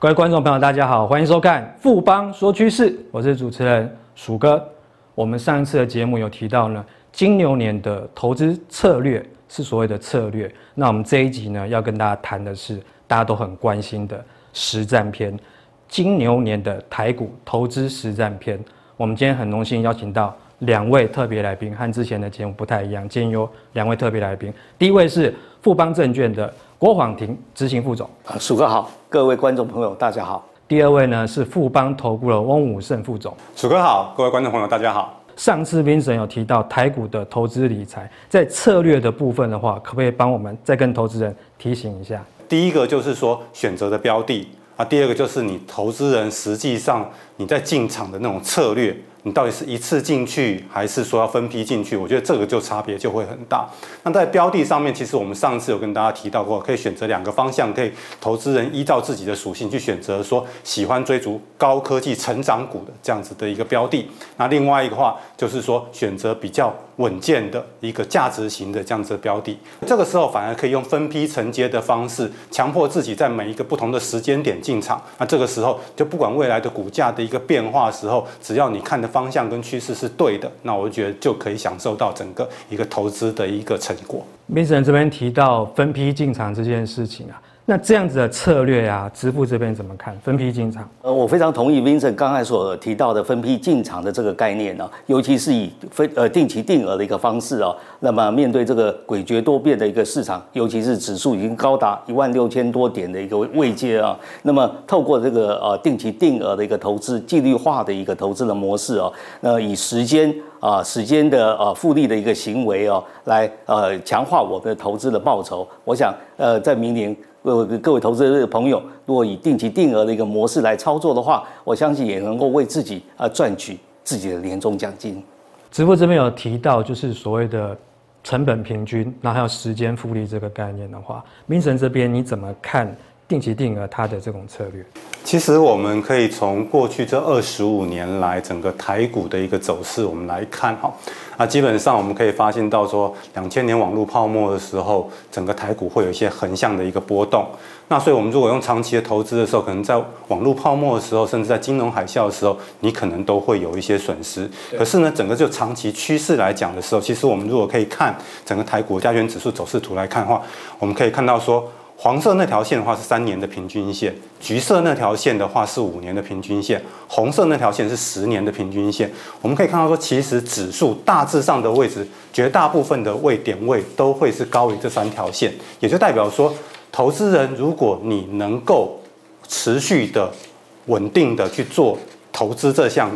各位观众朋友，大家好，欢迎收看富邦说趋势，我是主持人鼠哥。我们上一次的节目有提到呢，金牛年的投资策略是所谓的策略。那我们这一集呢，要跟大家谈的是大家都很关心的实战篇，金牛年的台股投资实战篇。我们今天很荣幸邀请到两位特别来宾，和之前的节目不太一样，今天有两位特别来宾。第一位是富邦证券的郭晃庭执行副总，啊，鼠哥好，各位观众朋友大家好。第二位呢是富邦投顾的翁武胜副总，鼠哥好，各位观众朋友大家好。上次 Vincent 有提到台股的投资理财，在策略的部分的话，可不可以帮我们再跟投资人提醒一下？第一个就是说选择的标的啊，第二个就是你投资人实际上你在进场的那种策略。你到底是一次进去，还是说要分批进去？我觉得这个就差别就会很大。那在标的上面，其实我们上次有跟大家提到过，可以选择两个方向，可以投资人依照自己的属性去选择，说喜欢追逐高科技成长股的这样子的一个标的。那另外一个话就是说选择比较稳健的一个价值型的这样子的标的。这个时候反而可以用分批承接的方式，强迫自己在每一个不同的时间点进场。那这个时候就不管未来的股价的一个变化时候，只要你看的。方向跟趋势是对的，那我觉得就可以享受到整个一个投资的一个成果。Mr. 这边提到分批进场这件事情啊。那这样子的策略啊，支付这边怎么看？分批进场？呃，我非常同意 Vincent 刚才所提到的分批进场的这个概念呢、啊，尤其是以分呃定期定额的一个方式啊。那么面对这个诡谲多变的一个市场，尤其是指数已经高达一万六千多点的一个位阶啊，那么透过这个呃定期定额的一个投资，纪律化的一个投资的模式啊，那以时间啊时间的呃复利的一个行为啊，来呃强化我们的投资的报酬。我想呃在明年。各各位投资的朋友，如果以定期定额的一个模式来操作的话，我相信也能够为自己啊赚取自己的年终奖金。直播这边有提到，就是所谓的成本平均，然后还有时间复利这个概念的话明神这边你怎么看定期定额它的这种策略？其实我们可以从过去这二十五年来整个台股的一个走势，我们来看哈。那基本上我们可以发现到说，两千年网络泡沫的时候，整个台股会有一些横向的一个波动。那所以，我们如果用长期的投资的时候，可能在网络泡沫的时候，甚至在金融海啸的时候，你可能都会有一些损失。可是呢，整个就长期趋势来讲的时候，其实我们如果可以看整个台股加权指数走势图来看的话，我们可以看到说。黄色那条线的话是三年的平均线，橘色那条线的话是五年的平均线，红色那条线是十年的平均线。我们可以看到说，其实指数大致上的位置，绝大部分的位点位都会是高于这三条线，也就代表说，投资人如果你能够持续的稳定的去做投资这项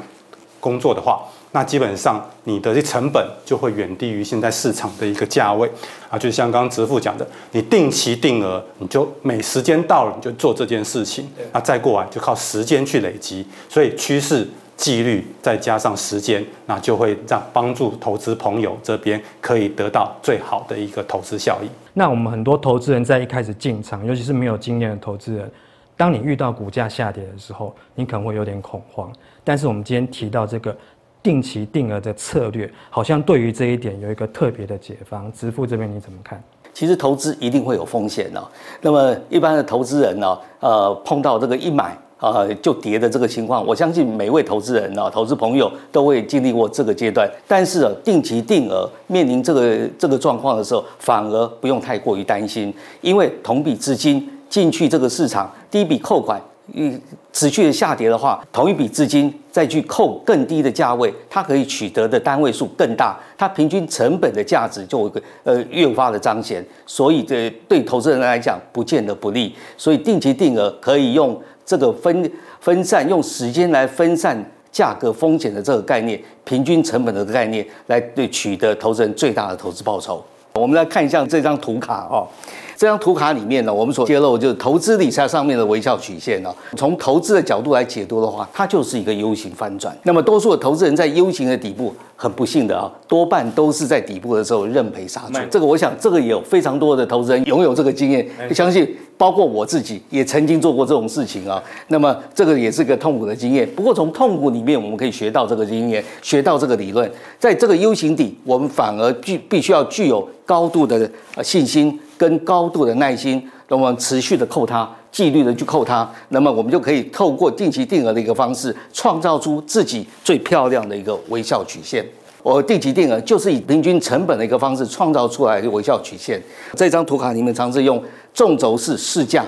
工作的话。那基本上你的成本就会远低于现在市场的一个价位啊，就像刚刚直付讲的，你定期定额，你就每时间到了你就做这件事情，那再过来就靠时间去累积，所以趋势、纪律再加上时间，那就会让帮助投资朋友这边可以得到最好的一个投资效益。那我们很多投资人在一开始进场，尤其是没有经验的投资人，当你遇到股价下跌的时候，你可能会有点恐慌。但是我们今天提到这个。定期定额的策略，好像对于这一点有一个特别的解方。支付这边你怎么看？其实投资一定会有风险的。那么一般的投资人呢，呃，碰到这个一买啊就跌的这个情况，我相信每位投资人呢，投资朋友都会经历过这个阶段。但是啊，定期定额面临这个这个状况的时候，反而不用太过于担心，因为同比资金进去这个市场，第一笔扣款。一持续的下跌的话，同一笔资金再去扣更低的价位，它可以取得的单位数更大，它平均成本的价值就会呃越发的彰显，所以这对投资人来讲不见得不利。所以定期定额可以用这个分分散，用时间来分散价格风险的这个概念，平均成本的概念来对取得投资人最大的投资报酬。我们来看一下这张图卡哦。这张图卡里面呢，我们所揭露就是投资理财上面的微笑曲线呢。从投资的角度来解读的话，它就是一个 U 型翻转。那么，多数的投资人在 U 型的底部，很不幸的啊，多半都是在底部的时候认赔杀出。这个，我想这个也有非常多的投资人拥有这个经验，相信包括我自己也曾经做过这种事情啊。那么，这个也是个痛苦的经验。不过，从痛苦里面我们可以学到这个经验，学到这个理论。在这个 U 型底，我们反而具必须要具有高度的信心。跟高度的耐心，那么持续的扣它，纪律的去扣它，那么我们就可以透过定期定额的一个方式，创造出自己最漂亮的一个微笑曲线。我定期定额就是以平均成本的一个方式创造出来的微笑曲线。这张图卡里面尝试用纵轴是市价，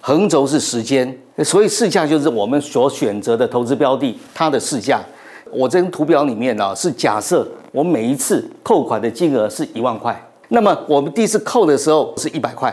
横轴是时间，所以市价就是我们所选择的投资标的它的市价。我这张图表里面呢是假设我每一次扣款的金额是一万块，那么我们第一次扣的时候是一百块。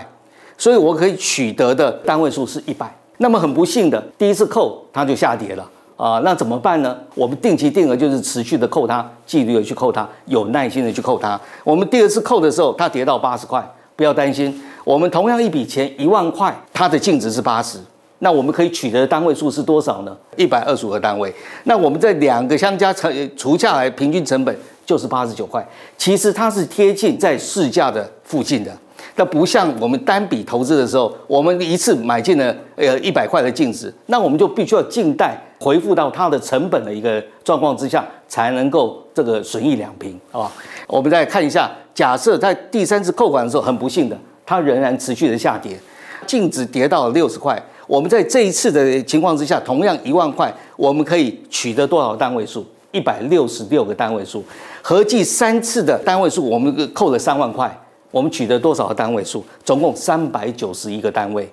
所以我可以取得的单位数是一百，那么很不幸的，第一次扣它就下跌了啊，那怎么办呢？我们定期定额就是持续的扣它，纪律的去扣它，有耐心的去扣它。我们第二次扣的时候，它跌到八十块，不要担心，我们同样一笔钱一万块，它的净值是八十，那我们可以取得的单位数是多少呢？一百二十五个单位。那我们在两个相加乘除下来，平均成本就是八十九块。其实它是贴近在市价的附近的。那不像我们单笔投资的时候，我们一次买进了呃一百块的净值，那我们就必须要静待回复到它的成本的一个状况之下，才能够这个损益两平啊。我们再看一下，假设在第三次扣款的时候，很不幸的，它仍然持续的下跌，净值跌到了六十块。我们在这一次的情况之下，同样一万块，我们可以取得多少单位数？一百六十六个单位数，合计三次的单位数，我们扣了三万块。我们取得多少个单位数？总共三百九十一个单位，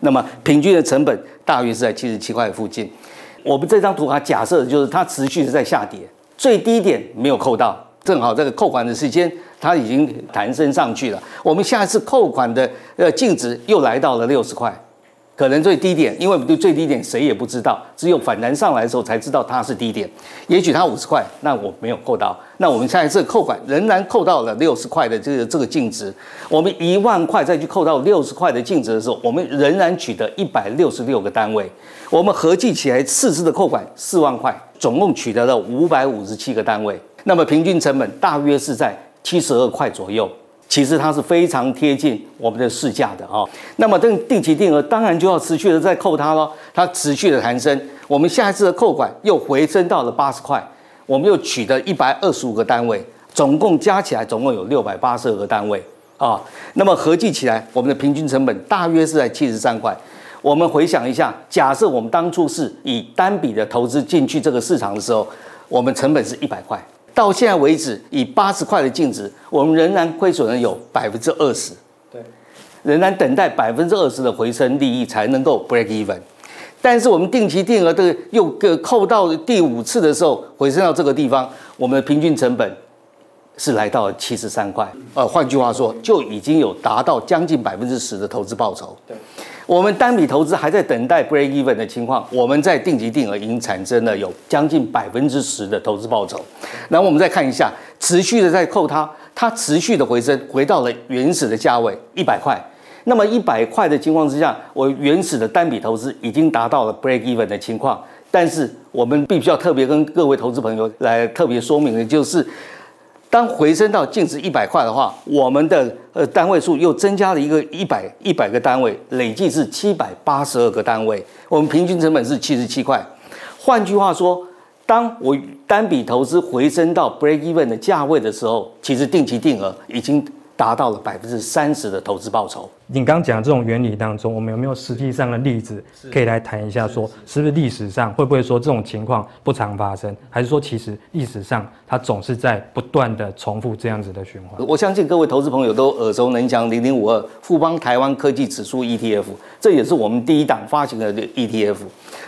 那么平均的成本大约是在七十七块附近。我们这张图卡假设就是它持续的在下跌，最低点没有扣到，正好这个扣款的时间它已经弹升上去了。我们下一次扣款的呃净值又来到了六十块。可能最低点，因为最低点谁也不知道，只有反弹上来的时候才知道它是低点。也许它五十块，那我没有扣到，那我们下一次扣款仍然扣到了六十块的这个这个净值。我们一万块再去扣到六十块的净值的时候，我们仍然取得一百六十六个单位。我们合计起来四次的扣款四万块，总共取得了五百五十七个单位。那么平均成本大约是在七十二块左右。其实它是非常贴近我们的市价的啊，那么这个定期定额当然就要持续的再扣它喽，它持续的弹升，我们下一次的扣款又回升到了八十块，我们又取得一百二十五个单位，总共加起来总共有六百八十二个单位啊，那么合计起来，我们的平均成本大约是在七十三块。我们回想一下，假设我们当初是以单笔的投资进去这个市场的时候，我们成本是一百块。到现在为止，以八十块的净值，我们仍然亏损了有百分之二十。对，仍然等待百分之二十的回升利益才能够 break even。但是我们定期定额的又个扣到第五次的时候，回升到这个地方，我们的平均成本是来到了七十三块。呃，换句话说，就已经有达到将近百分之十的投资报酬。对。我们单笔投资还在等待 break even 的情况，我们在定级定额已经产生了有将近百分之十的投资报酬。然后我们再看一下，持续的在扣它，它持续的回升，回到了原始的价位一百块。那么一百块的情况之下，我原始的单笔投资已经达到了 break even 的情况。但是我们必须要特别跟各位投资朋友来特别说明的就是。当回升到净值一百块的话，我们的呃单位数又增加了一个一百一百个单位，累计是七百八十二个单位。我们平均成本是七十七块。换句话说，当我单笔投资回升到 break even 的价位的时候，其实定期定额已经达到了百分之三十的投资报酬。你刚讲这种原理当中，我们有没有实际上的例子可以来谈一下？说是不是历史上会不会说这种情况不常发生，还是说其实历史上它总是在不断的重复这样子的循环？我相信各位投资朋友都耳熟能详，零零五二富邦台湾科技指数 ETF，这也是我们第一档发行的 ETF，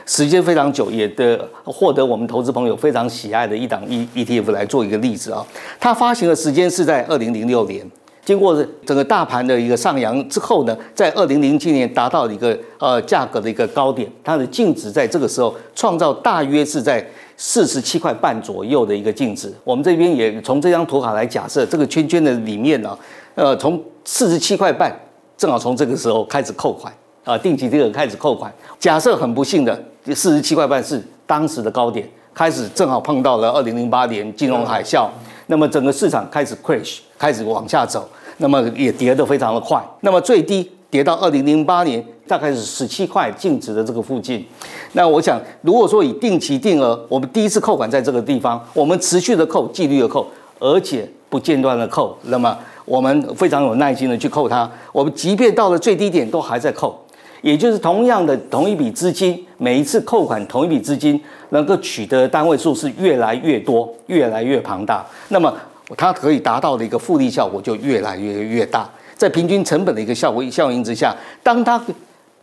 时间非常久，也的获得我们投资朋友非常喜爱的一档 E ETF 来做一个例子啊。它发行的时间是在二零零六年。经过整个大盘的一个上扬之后呢，在二零零七年达到一个呃价格的一个高点，它的净值在这个时候创造大约是在四十七块半左右的一个净值。我们这边也从这张图卡来假设，这个圈圈的里面呢，呃，从四十七块半，正好从这个时候开始扣款啊，定期定额开始扣款。假设很不幸的，四十七块半是当时的高点，开始正好碰到了二零零八年金融海啸。那么整个市场开始 crash，开始往下走，那么也跌得非常的快。那么最低跌到二零零八年，大概是十七块净值的这个附近。那我想，如果说以定期定额，我们第一次扣款在这个地方，我们持续的扣，纪律的扣，而且不间断的扣，那么我们非常有耐心的去扣它。我们即便到了最低点都还在扣，也就是同样的同一笔资金，每一次扣款同一笔资金能够取得的单位数是越来越多，越来越庞大，那么它可以达到的一个复利效果就越来越越大。在平均成本的一个效果效应之下，当它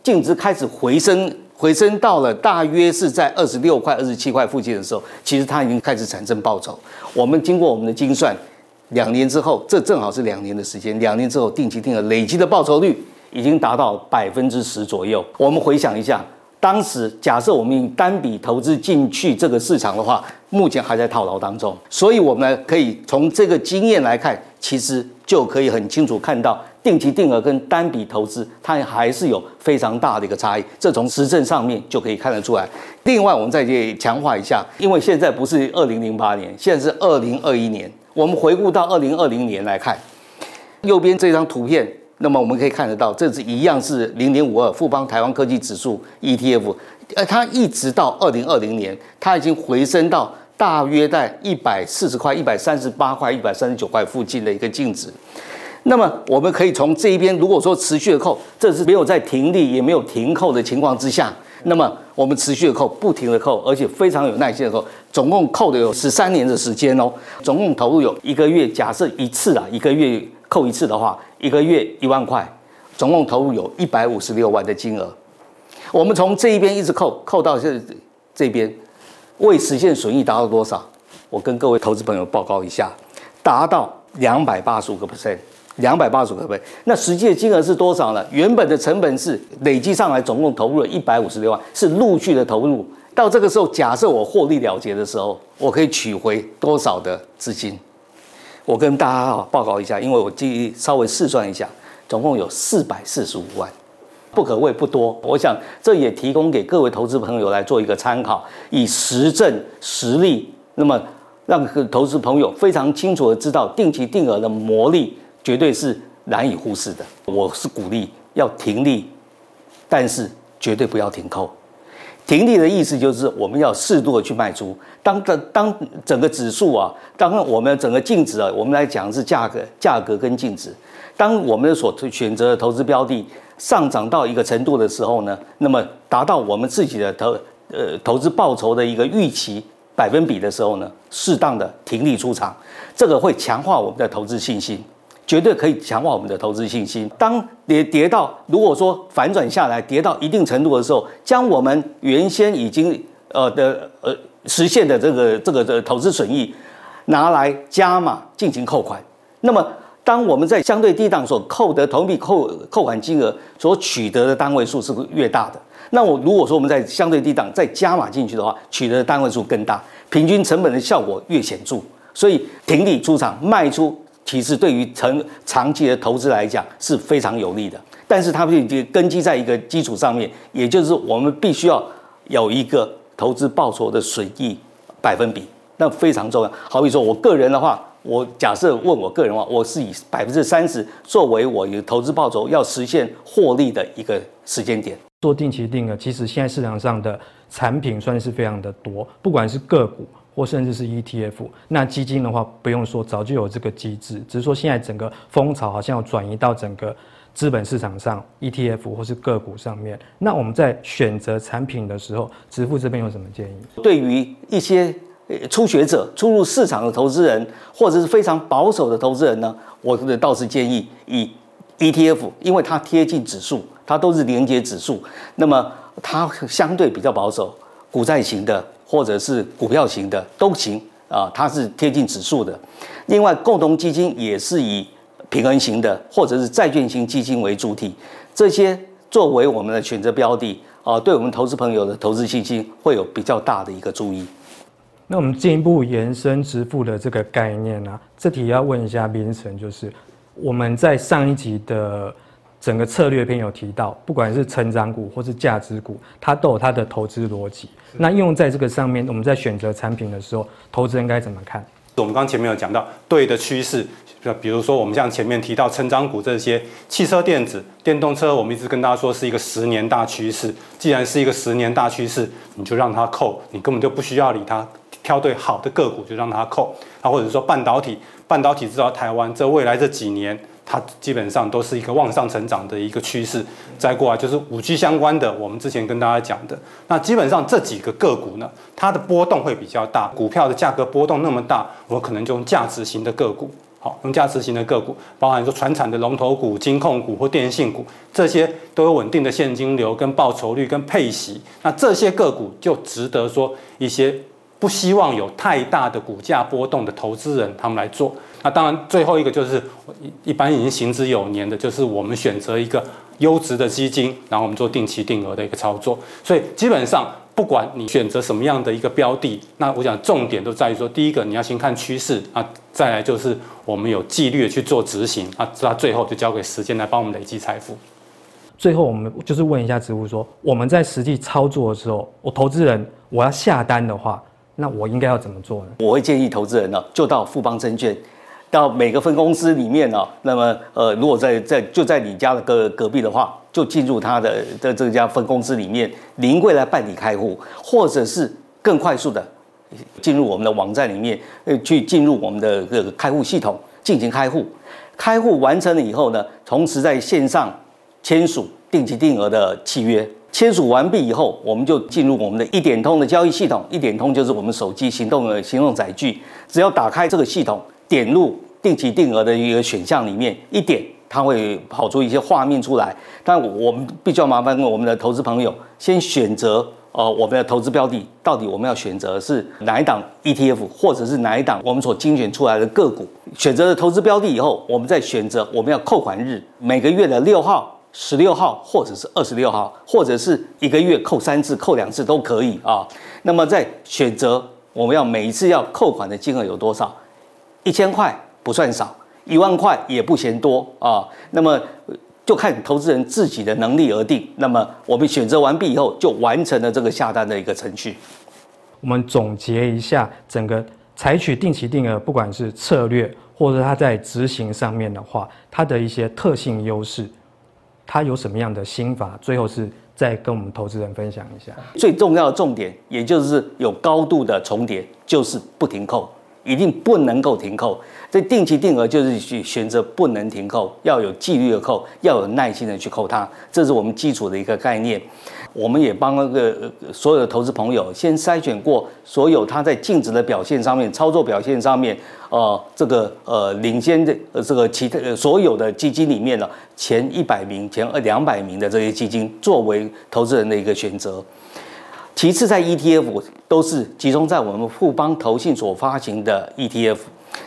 净值开始回升，回升到了大约是在二十六块、二十七块附近的时候，其实它已经开始产生报酬。我们经过我们的精算，两年之后，这正好是两年的时间。两年之后，定期定额累积的报酬率已经达到百分之十左右。我们回想一下，当时假设我们以单笔投资进去这个市场的话，目前还在套牢当中。所以，我们可以从这个经验来看，其实就可以很清楚看到，定期定额跟单笔投资它还是有非常大的一个差异。这从实证上面就可以看得出来。另外，我们再去强化一下，因为现在不是二零零八年，现在是二零二一年。我们回顾到二零二零年来看，右边这张图片，那么我们可以看得到，这是一样是零点五二富邦台湾科技指数 ETF，呃，它一直到二零二零年，它已经回升到大约在一百四十块、一百三十八块、一百三十九块附近的一个净值。那么我们可以从这一边，如果说持续的扣，这是没有在停利也没有停扣的情况之下。那么我们持续的扣，不停的扣，而且非常有耐心的扣，总共扣的有十三年的时间哦。总共投入有一个月，假设一次啊，一个月扣一次的话，一个月一万块，总共投入有一百五十六万的金额。我们从这一边一直扣，扣到这这边，未实现损益达到多少？我跟各位投资朋友报告一下，达到两百八十五个 percent。两百八十五个 percent，那实际的金额是多少呢？原本的成本是累计上来，总共投入了一百五十六万，是陆续的投入。到这个时候，假设我获利了结的时候，我可以取回多少的资金？我跟大家啊报告一下，因为我记忆稍微试算一下，总共有四百四十五万，不可谓不多。我想这也提供给各位投资朋友来做一个参考，以实证实例，那么让投资朋友非常清楚的知道定期定额的魔力。绝对是难以忽视的。我是鼓励要停利，但是绝对不要停扣。停利的意思就是我们要适度的去卖出。当的当整个指数啊，当我们整个净值啊，我们来讲是价格、价格跟净值。当我们所选择的投资标的上涨到一个程度的时候呢，那么达到我们自己的投呃投资报酬的一个预期百分比的时候呢，适当的停利出场，这个会强化我们的投资信心。绝对可以强化我们的投资信心。当跌跌到如果说反转下来，跌到一定程度的时候，将我们原先已经呃的呃实现的这个这个的投资损益拿来加码进行扣款。那么，当我们在相对低档所扣的同笔扣扣款金额所取得的单位数是越大的，那我如果说我们在相对低档再加码进去的话，取得的单位数更大，平均成本的效果越显著。所以停利出场卖出。其实对于长长期的投资来讲是非常有利的，但是它必须根基在一个基础上面，也就是我们必须要有一个投资报酬的损益百分比，那非常重要。好比说我个人的话，我假设问我个人的话，我是以百分之三十作为我有投资报酬要实现获利的一个时间点。做定期定额，其实现在市场上的产品算是非常的多，不管是个股。或甚至是 ETF，那基金的话不用说，早就有这个机制，只是说现在整个风潮好像要转移到整个资本市场上，ETF 或是个股上面。那我们在选择产品的时候，支付这边有什么建议？对于一些初学者、初入市场的投资人，或者是非常保守的投资人呢，我倒是建议以 ETF，因为它贴近指数，它都是连接指数，那么它相对比较保守，股债型的。或者是股票型的都行啊，它是贴近指数的。另外，共同基金也是以平衡型的或者是债券型基金为主体，这些作为我们的选择标的啊，对我们投资朋友的投资信心会有比较大的一个注意。那我们进一步延伸支付的这个概念呢、这题要问一下斌成，就是我们在上一集的。整个策略篇有提到，不管是成长股或是价值股，它都有它的投资逻辑。那用在这个上面，我们在选择产品的时候，投资人该怎么看？我们刚前面有讲到对的趋势，比如说我们像前面提到成长股这些汽车电子、电动车，我们一直跟大家说是一个十年大趋势。既然是一个十年大趋势，你就让它扣，你根本就不需要理它，挑对好的个股就让它扣。啊，或者说半导体，半导体知道台湾这未来这几年。它基本上都是一个往上成长的一个趋势。再过来就是五 G 相关的，我们之前跟大家讲的，那基本上这几个个股呢，它的波动会比较大，股票的价格波动那么大，我可能就用价值型的个股。好，用价值型的个股，包含说传产的龙头股、金控股或电信股，这些都有稳定的现金流、跟报酬率、跟配息。那这些个股就值得说一些不希望有太大的股价波动的投资人他们来做。那当然，最后一个就是一般已经行之有年的，就是我们选择一个优质的基金，然后我们做定期定额的一个操作。所以基本上。不管你选择什么样的一个标的，那我想重点都在于说，第一个你要先看趋势啊，再来就是我们有纪律的去做执行啊，那最后就交给时间来帮我们累积财富。最后我们就是问一下植物说，我们在实际操作的时候，我投资人我要下单的话，那我应该要怎么做呢？我会建议投资人呢，就到富邦证券。到每个分公司里面呢，那么呃，如果在在就在你家的隔隔壁的话，就进入他的的这家分公司里面，临柜来办理开户，或者是更快速的进入我们的网站里面，呃，去进入我们的这个开户系统进行开户。开户完成了以后呢，同时在线上签署定期定额的契约。签署完毕以后，我们就进入我们的一点通的交易系统。一点通就是我们手机行动的行动载具，只要打开这个系统。点入定期定额的一个选项里面，一点它会跑出一些画面出来。但我们必须要麻烦我们的投资朋友先选择呃我们的投资标的，到底我们要选择是哪一档 ETF，或者是哪一档我们所精选出来的个股。选择了投资标的以后，我们再选择我们要扣款日，每个月的六号、十六号，或者是二十六号，或者是一个月扣三次、扣两次都可以啊。那么在选择我们要每一次要扣款的金额有多少？一千块不算少，一万块也不嫌多啊。那么就看投资人自己的能力而定。那么我们选择完毕以后，就完成了这个下单的一个程序。我们总结一下，整个采取定期定额，不管是策略或者它在执行上面的话，它的一些特性优势，他有什么样的心法？最后是再跟我们投资人分享一下。最重要的重点，也就是有高度的重叠，就是不停扣。一定不能够停扣，这定期定额就是去选择不能停扣，要有纪律的扣，要有耐心的去扣它，这是我们基础的一个概念。我们也帮那个所有的投资朋友先筛选过所有他在净值的表现上面、操作表现上面，呃，这个呃领先的呃这个其他呃所有的基金里面呢，前一百名、前二两百名的这些基金作为投资人的一个选择。其次，在 ETF 都是集中在我们富邦投信所发行的 ETF。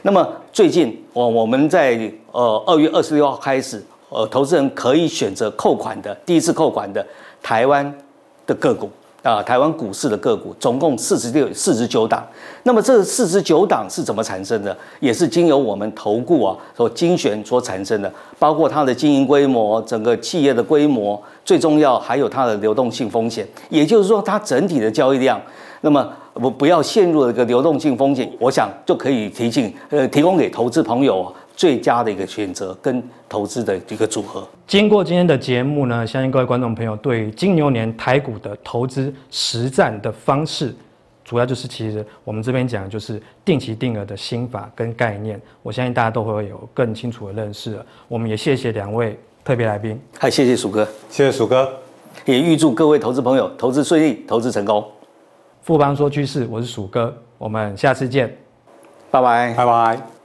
那么最近，我我们在呃二月二十六号开始，呃，投资人可以选择扣款的第一次扣款的台湾的个股。啊，台湾股市的个股总共四十六、四十九档。那么这四十九档是怎么产生的？也是经由我们投顾啊所精选所产生的，包括它的经营规模、整个企业的规模，最重要还有它的流动性风险。也就是说，它整体的交易量。那么不不要陷入了一个流动性风险，我想就可以提醒呃提供给投资朋友最佳的一个选择跟投资的一个组合。经过今天的节目呢，相信各位观众朋友对于金牛年台股的投资实战的方式，主要就是其实我们这边讲的就是定期定额的心法跟概念，我相信大家都会有更清楚的认识了。我们也谢谢两位特别来宾，嗨，谢谢鼠哥，谢谢鼠哥，也预祝各位投资朋友投资顺利，投资成功。富邦说趋势，我是鼠哥，我们下次见，拜拜，拜拜。